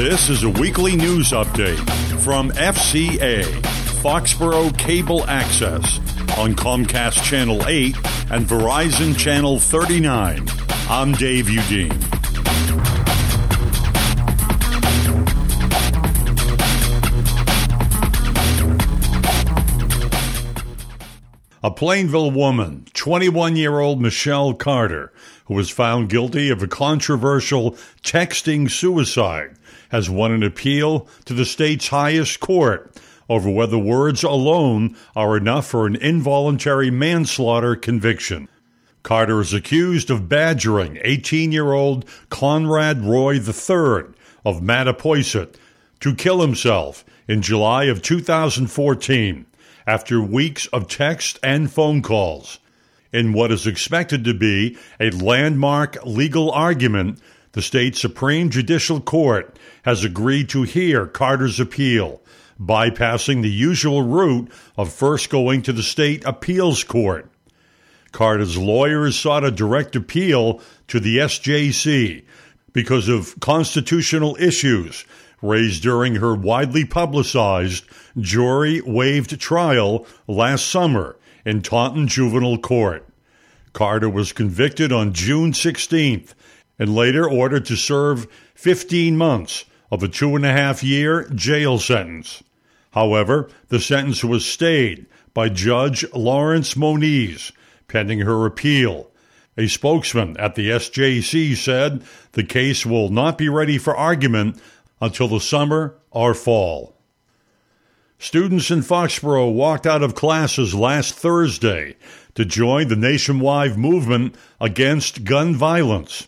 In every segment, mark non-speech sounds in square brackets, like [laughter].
This is a weekly news update from FCA, Foxborough Cable Access, on Comcast Channel 8 and Verizon Channel 39. I'm Dave Udine. A Plainville woman, 21 year old Michelle Carter, who was found guilty of a controversial texting suicide, has won an appeal to the state's highest court over whether words alone are enough for an involuntary manslaughter conviction. Carter is accused of badgering 18 year old Conrad Roy III of Mattapoisett to kill himself in July of 2014 after weeks of text and phone calls. In what is expected to be a landmark legal argument, the state Supreme Judicial Court has agreed to hear Carter's appeal, bypassing the usual route of first going to the state appeals court. Carter's lawyers sought a direct appeal to the SJC because of constitutional issues raised during her widely publicized jury waived trial last summer in Taunton Juvenile Court. Carter was convicted on June 16th and later ordered to serve 15 months of a two and a half year jail sentence. However, the sentence was stayed by Judge Lawrence Moniz pending her appeal. A spokesman at the SJC said the case will not be ready for argument until the summer or fall. Students in Foxborough walked out of classes last Thursday to join the nationwide movement against gun violence.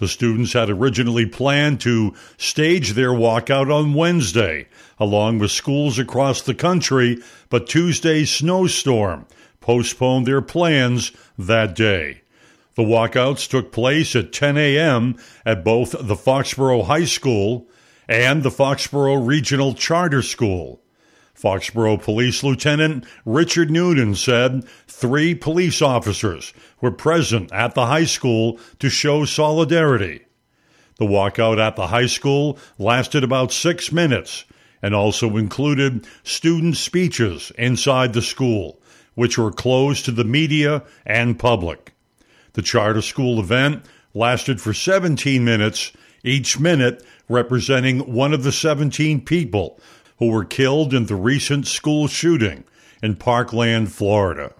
The students had originally planned to stage their walkout on Wednesday, along with schools across the country, but Tuesday's snowstorm postponed their plans that day. The walkouts took place at 10 a.m. at both the Foxborough High School and the Foxborough Regional Charter School. Foxborough Police Lieutenant Richard Newton said three police officers were present at the high school to show solidarity. The walkout at the high school lasted about six minutes and also included student speeches inside the school, which were closed to the media and public. The charter school event lasted for 17 minutes, each minute representing one of the 17 people who were killed in the recent school shooting in Parkland, Florida.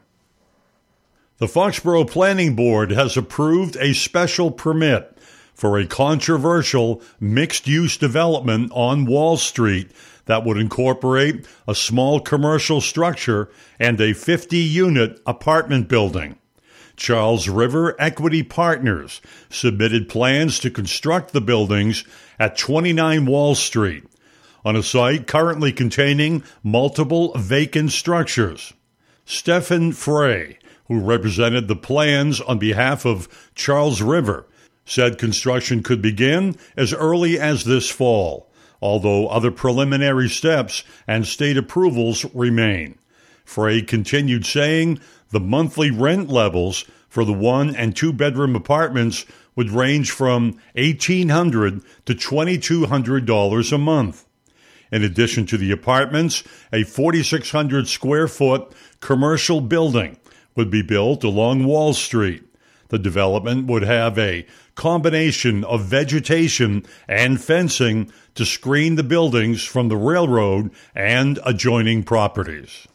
The Foxborough Planning Board has approved a special permit for a controversial mixed use development on Wall Street that would incorporate a small commercial structure and a 50 unit apartment building. Charles River Equity Partners submitted plans to construct the buildings at 29 Wall Street on a site currently containing multiple vacant structures. Stephen Frey, who represented the plans on behalf of Charles River, said construction could begin as early as this fall, although other preliminary steps and state approvals remain. Frey continued saying the monthly rent levels for the one and two bedroom apartments would range from $1,800 to $2,200 a month. In addition to the apartments, a 4,600 square foot commercial building would be built along Wall Street. The development would have a combination of vegetation and fencing to screen the buildings from the railroad and adjoining properties.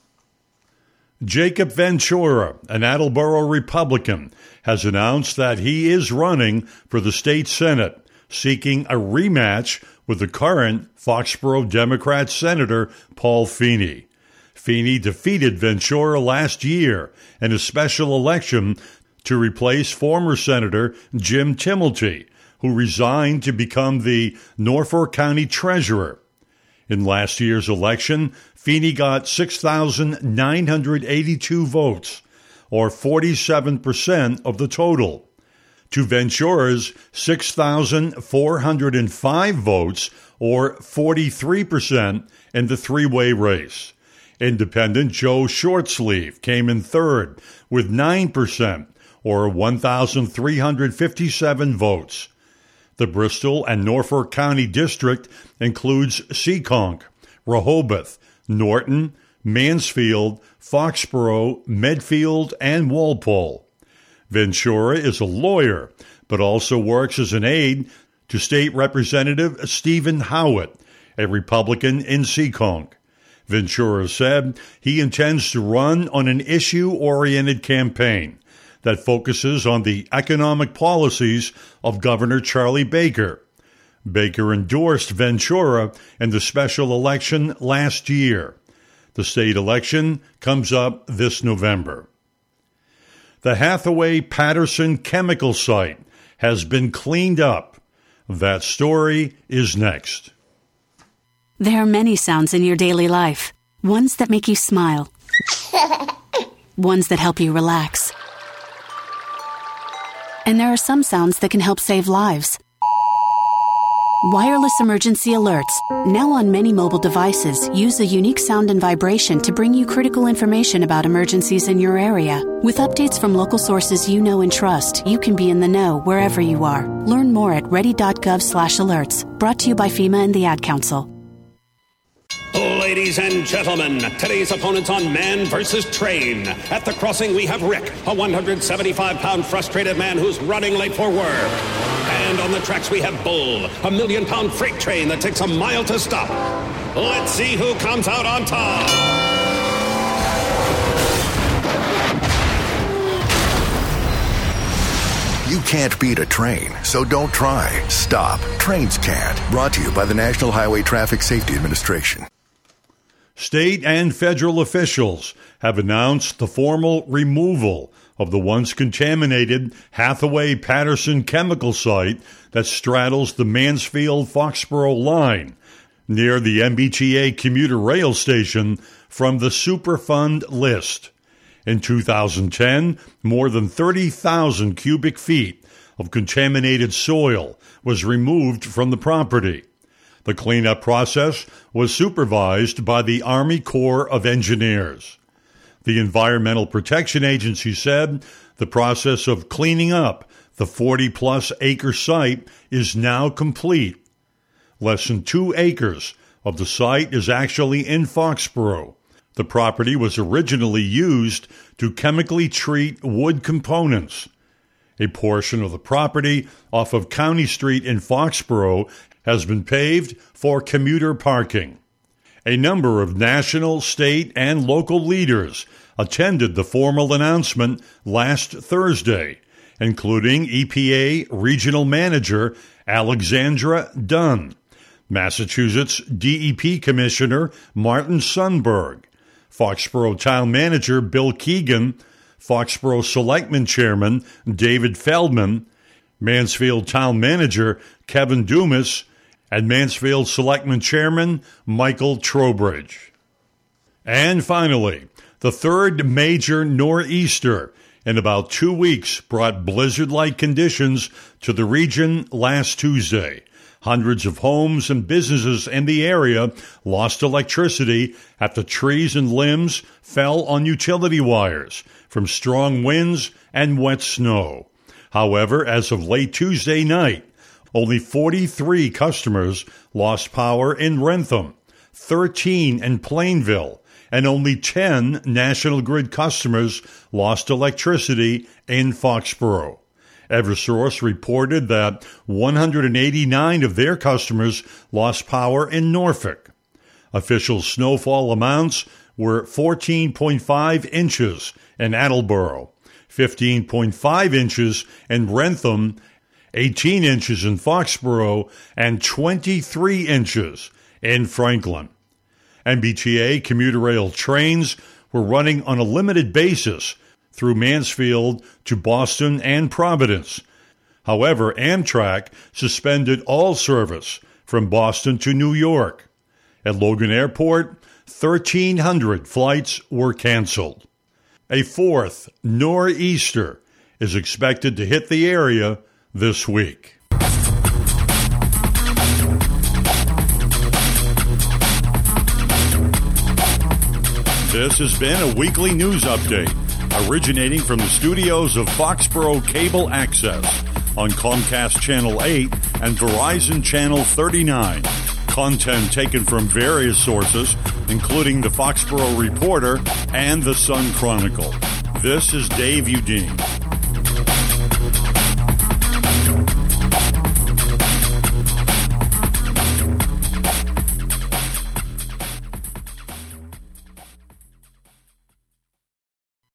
Jacob Ventura, an Attleboro Republican, has announced that he is running for the state Senate, seeking a rematch with the current Foxborough Democrat Senator Paul Feeney. Feeney defeated Ventura last year in a special election to replace former Senator Jim Timilty, who resigned to become the Norfolk County Treasurer. In last year's election, Feeney got 6,982 votes, or 47% of the total, to Ventura's 6,405 votes, or 43% in the three way race. Independent Joe Shortsleeve came in third with 9%, or 1,357 votes. The Bristol and Norfolk County District includes Seekonk, Rehoboth, Norton, Mansfield, Foxborough, Medfield, and Walpole. Ventura is a lawyer, but also works as an aide to State Representative Steven Howitt, a Republican in Seekonk. Ventura said he intends to run on an issue oriented campaign that focuses on the economic policies of Governor Charlie Baker. Baker endorsed Ventura in the special election last year. The state election comes up this November. The Hatheway Patterson chemical site has been cleaned up. That story is next. There are many sounds in your daily life. Ones that make you smile. [laughs] ones that help you relax. And there are some sounds that can help save lives. Wireless emergency alerts, now on many mobile devices, use a unique sound and vibration to bring you critical information about emergencies in your area. With updates from local sources you know and trust, you can be in the know wherever you are. Learn more at ready.gov/alerts. Brought to you by FEMA and the Ad Council. Ladies and gentlemen, today's opponents on Man versus Train. At the crossing, we have Rick, a 175 pound frustrated man who's running late for work. And on the tracks, we have Bull, a million pound freight train that takes a mile to stop. Let's see who comes out on top. You can't beat a train, so don't try. Stop. Trains can't. Brought to you by the National Highway Traffic Safety Administration. State and federal officials have announced the formal removal of the once contaminated Hatheway Patterson chemical site that straddles the Mansfield Foxborough line near the MBTA commuter rail station from the Superfund list. In 2010, more than 30,000 cubic feet of contaminated soil was removed from the property. The cleanup process was supervised by the Army Corps of Engineers. The Environmental Protection Agency said the process of cleaning up the 40 plus acre site is now complete. Less than two acres of the site is actually in Foxborough. The property was originally used to chemically treat wood components. A portion of the property off of County Street in Foxborough has been paved for commuter parking. A number of national, state, and local leaders attended the formal announcement last Thursday, including EPA Regional Manager Alexandra Dunn, Massachusetts DEP Commissioner Martin Suuberg, Foxborough Town Manager Bill Keegan, Foxborough Selectman Chairman David Feldman, Mansfield Town Manager Kevin Dumas, and Mansfield Selectman Chairman Michael Trowbridge. And finally, the third major nor'easter in about two weeks brought blizzard like conditions to the region last Tuesday. Hundreds of homes and businesses in the area lost electricity after trees and limbs fell on utility wires from strong winds and wet snow. However, as of late Tuesday night, only 43 customers lost power in Wrentham, 13 in Plainville, and only 10 National Grid customers lost electricity in Foxborough. Eversource reported that 189 of their customers lost power in Norfolk. Official snowfall amounts were 14.5 inches in Attleboro, 15.5 inches in Wrentham, 18 inches in Foxborough, and 23 inches in Franklin. MBTA commuter rail trains were running on a limited basis through Mansfield to Boston and Providence. However, Amtrak suspended all service from Boston to New York. At Logan Airport, 1,300 flights were canceled. A fourth nor'easter is expected to hit the area this week. This has been a weekly news update originating from the studios of Foxborough Cable Access. on Comcast Channel 8 and Verizon Channel 39. Content taken from various sources, including the Foxborough Reporter and the Sun Chronicle. This is Dave Udine.